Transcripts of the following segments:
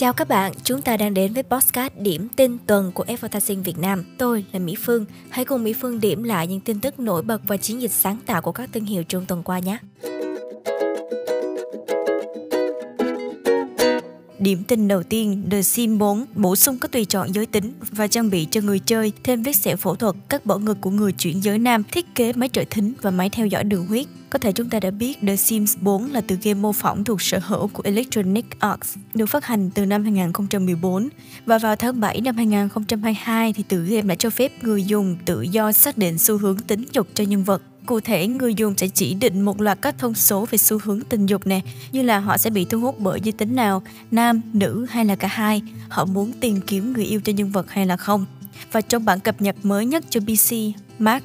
Chào các bạn, chúng ta đang đến với podcast điểm tin tuần của Advertising Việt Nam. Tôi là Mỹ Phương, hãy cùng Mỹ Phương điểm lại những tin tức nổi bật và chiến dịch sáng tạo của các thương hiệu trong tuần qua nhé. Điểm tin đầu tiên, The Sim 4 bổ sung các tùy chọn giới tính và trang bị cho người chơi thêm vết sẹo phẫu thuật, các bỏ ngực của người chuyển giới nam, thiết kế máy trợ thính và máy theo dõi đường huyết. Có thể chúng ta đã biết The Sims 4 là tựa game mô phỏng thuộc sở hữu của Electronic Arts, được phát hành từ năm 2014 và vào tháng 7 năm 2022 thì tựa game đã cho phép người dùng tự do xác định xu hướng tính dục cho nhân vật. Cụ thể, người dùng sẽ chỉ định một loạt các thông số về xu hướng tình dục nè, như là họ sẽ bị thu hút bởi giới tính nào, nam, nữ hay là cả hai, họ muốn tìm kiếm người yêu cho nhân vật hay là không. Và trong bản cập nhật mới nhất cho PC, Mac,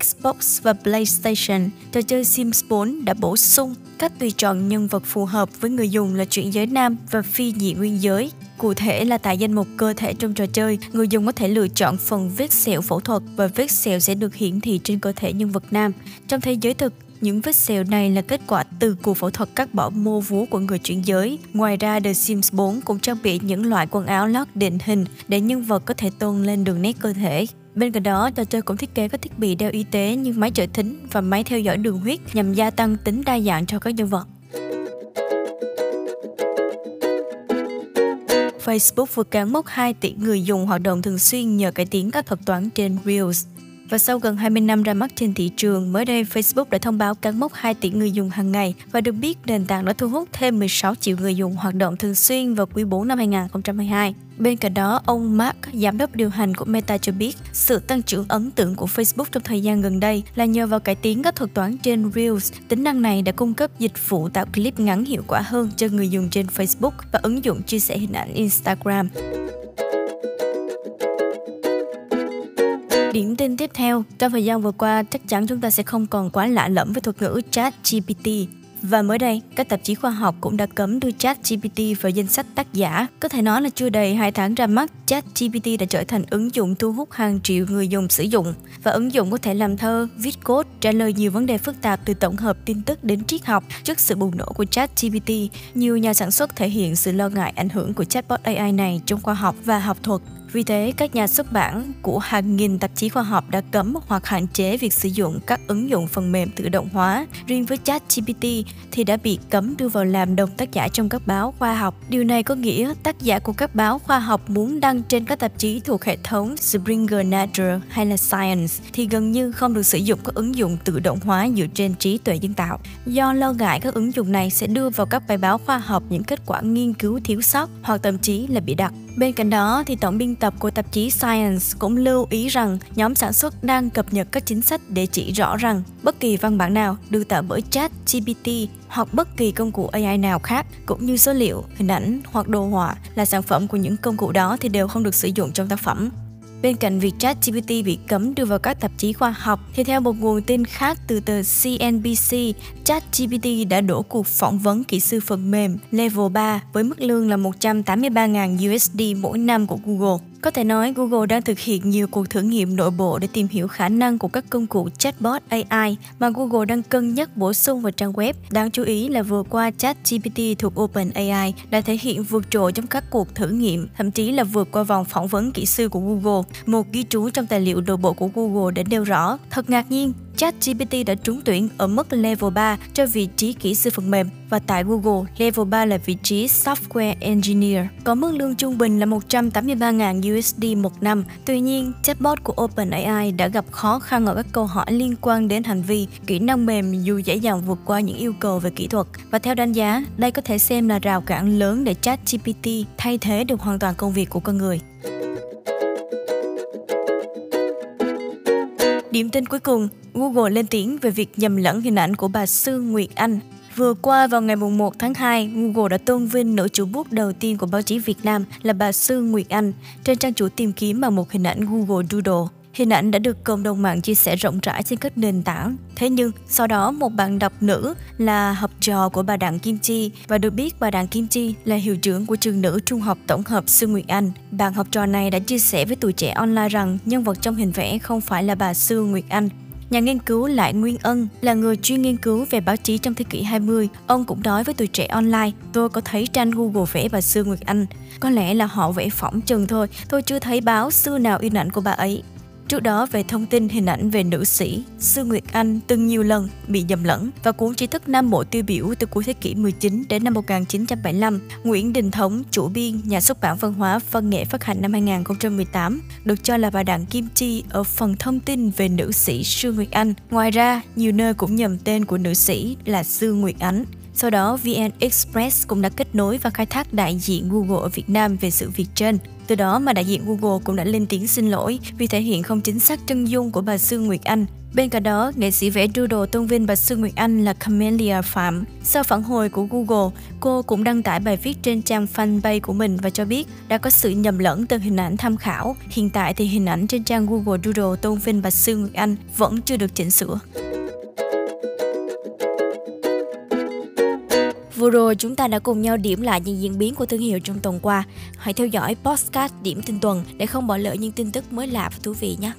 Xbox và PlayStation, trò chơi Sims 4 đã bổ sung các tùy chọn nhân vật phù hợp với người dùng là chuyển giới nam và phi dị nguyên giới. Cụ thể là tại danh mục cơ thể trong trò chơi, người dùng có thể lựa chọn phần vết sẹo phẫu thuật và vết sẹo sẽ được hiển thị trên cơ thể nhân vật nam. Trong thế giới thực, những vết sẹo này là kết quả từ cuộc phẫu thuật cắt bỏ mô vú của người chuyển giới. Ngoài ra, The Sims 4 cũng trang bị những loại quần áo lót định hình để nhân vật có thể tôn lên đường nét cơ thể. Bên cạnh đó, trò chơi cũng thiết kế các thiết bị đeo y tế như máy trợ thính và máy theo dõi đường huyết nhằm gia tăng tính đa dạng cho các nhân vật. Facebook vừa cán mốc 2 tỷ người dùng hoạt động thường xuyên nhờ cải tiến các thuật toán trên Reels. Và sau gần 20 năm ra mắt trên thị trường, mới đây Facebook đã thông báo cán mốc 2 tỷ người dùng hàng ngày và được biết nền tảng đã thu hút thêm 16 triệu người dùng hoạt động thường xuyên vào quý 4 năm 2022. Bên cạnh đó, ông Mark, giám đốc điều hành của Meta cho biết, sự tăng trưởng ấn tượng của Facebook trong thời gian gần đây là nhờ vào cải tiến các thuật toán trên Reels. Tính năng này đã cung cấp dịch vụ tạo clip ngắn hiệu quả hơn cho người dùng trên Facebook và ứng dụng chia sẻ hình ảnh Instagram. Điểm tin tiếp theo, trong thời gian vừa qua, chắc chắn chúng ta sẽ không còn quá lạ lẫm với thuật ngữ chat GPT. Và mới đây, các tạp chí khoa học cũng đã cấm đưa chat GPT vào danh sách tác giả. Có thể nói là chưa đầy 2 tháng ra mắt, chat GPT đã trở thành ứng dụng thu hút hàng triệu người dùng sử dụng. Và ứng dụng có thể làm thơ, viết code, trả lời nhiều vấn đề phức tạp từ tổng hợp tin tức đến triết học. Trước sự bùng nổ của chat GPT, nhiều nhà sản xuất thể hiện sự lo ngại ảnh hưởng của chatbot AI này trong khoa học và học thuật vì thế, các nhà xuất bản của hàng nghìn tạp chí khoa học đã cấm hoặc hạn chế việc sử dụng các ứng dụng phần mềm tự động hóa. Riêng với ChatGPT thì đã bị cấm đưa vào làm đồng tác giả trong các báo khoa học. Điều này có nghĩa tác giả của các báo khoa học muốn đăng trên các tạp chí thuộc hệ thống Springer Nature hay là Science thì gần như không được sử dụng các ứng dụng tự động hóa dựa trên trí tuệ nhân tạo. Do lo ngại các ứng dụng này sẽ đưa vào các bài báo khoa học những kết quả nghiên cứu thiếu sót hoặc thậm chí là bị đặt. Bên cạnh đó, thì tổng biên tập của tạp chí Science cũng lưu ý rằng nhóm sản xuất đang cập nhật các chính sách để chỉ rõ rằng bất kỳ văn bản nào được tạo bởi chat GPT hoặc bất kỳ công cụ AI nào khác cũng như số liệu, hình ảnh hoặc đồ họa là sản phẩm của những công cụ đó thì đều không được sử dụng trong tác phẩm. Bên cạnh việc ChatGPT bị cấm đưa vào các tạp chí khoa học, thì theo một nguồn tin khác từ tờ CNBC, ChatGPT đã đổ cuộc phỏng vấn kỹ sư phần mềm Level 3 với mức lương là 183.000 USD mỗi năm của Google. Có thể nói Google đang thực hiện nhiều cuộc thử nghiệm nội bộ để tìm hiểu khả năng của các công cụ chatbot AI mà Google đang cân nhắc bổ sung vào trang web. Đáng chú ý là vừa qua ChatGPT thuộc OpenAI đã thể hiện vượt trội trong các cuộc thử nghiệm, thậm chí là vượt qua vòng phỏng vấn kỹ sư của Google. Một ghi chú trong tài liệu nội bộ của Google đã nêu rõ, thật ngạc nhiên, ChatGPT đã trúng tuyển ở mức level 3 cho vị trí kỹ sư phần mềm và tại Google, level 3 là vị trí Software Engineer, có mức lương trung bình là 183.000 USD một năm. Tuy nhiên, chatbot của OpenAI đã gặp khó khăn ở các câu hỏi liên quan đến hành vi, kỹ năng mềm dù dễ dàng vượt qua những yêu cầu về kỹ thuật. Và theo đánh giá, đây có thể xem là rào cản lớn để ChatGPT thay thế được hoàn toàn công việc của con người. Điểm tin cuối cùng, Google lên tiếng về việc nhầm lẫn hình ảnh của bà Sương Nguyệt Anh. Vừa qua vào ngày 1 tháng 2, Google đã tôn vinh nữ chủ bút đầu tiên của báo chí Việt Nam là bà Sương Nguyệt Anh trên trang chủ tìm kiếm bằng một hình ảnh Google Doodle. Hình ảnh đã được cộng đồng mạng chia sẻ rộng rãi trên các nền tảng. Thế nhưng, sau đó một bạn đọc nữ là học trò của bà Đặng Kim Chi và được biết bà Đặng Kim Chi là hiệu trưởng của trường nữ trung học tổng hợp Sư Nguyệt Anh. Bạn học trò này đã chia sẻ với tuổi trẻ online rằng nhân vật trong hình vẽ không phải là bà Sư Nguyệt Anh Nhà nghiên cứu Lại Nguyên Ân là người chuyên nghiên cứu về báo chí trong thế kỷ 20. Ông cũng nói với tuổi trẻ online, tôi có thấy tranh Google vẽ bà Sư Nguyệt Anh. Có lẽ là họ vẽ phỏng chừng thôi, tôi chưa thấy báo xưa nào in ảnh của bà ấy. Trước đó về thông tin hình ảnh về nữ sĩ, Sư Nguyệt Anh từng nhiều lần bị nhầm lẫn và cuốn tri thức Nam Bộ tiêu biểu từ cuối thế kỷ 19 đến năm 1975. Nguyễn Đình Thống, chủ biên, nhà xuất bản văn hóa văn nghệ phát hành năm 2018, được cho là bà Đặng Kim Chi ở phần thông tin về nữ sĩ Sư Nguyệt Anh. Ngoài ra, nhiều nơi cũng nhầm tên của nữ sĩ là Sư Nguyệt Ánh. Sau đó, VN Express cũng đã kết nối và khai thác đại diện Google ở Việt Nam về sự việc trên. Từ đó mà đại diện Google cũng đã lên tiếng xin lỗi vì thể hiện không chính xác chân dung của bà Sương Nguyệt Anh. Bên cạnh đó, nghệ sĩ vẽ doodle tôn vinh bà Sương Nguyệt Anh là Camelia Phạm. Sau phản hồi của Google, cô cũng đăng tải bài viết trên trang fanpage của mình và cho biết đã có sự nhầm lẫn từ hình ảnh tham khảo. Hiện tại thì hình ảnh trên trang Google Doodle tôn vinh bà Sương Nguyệt Anh vẫn chưa được chỉnh sửa. Vừa rồi chúng ta đã cùng nhau điểm lại những diễn biến của thương hiệu trong tuần qua. Hãy theo dõi podcast điểm tin tuần để không bỏ lỡ những tin tức mới lạ và thú vị nhé.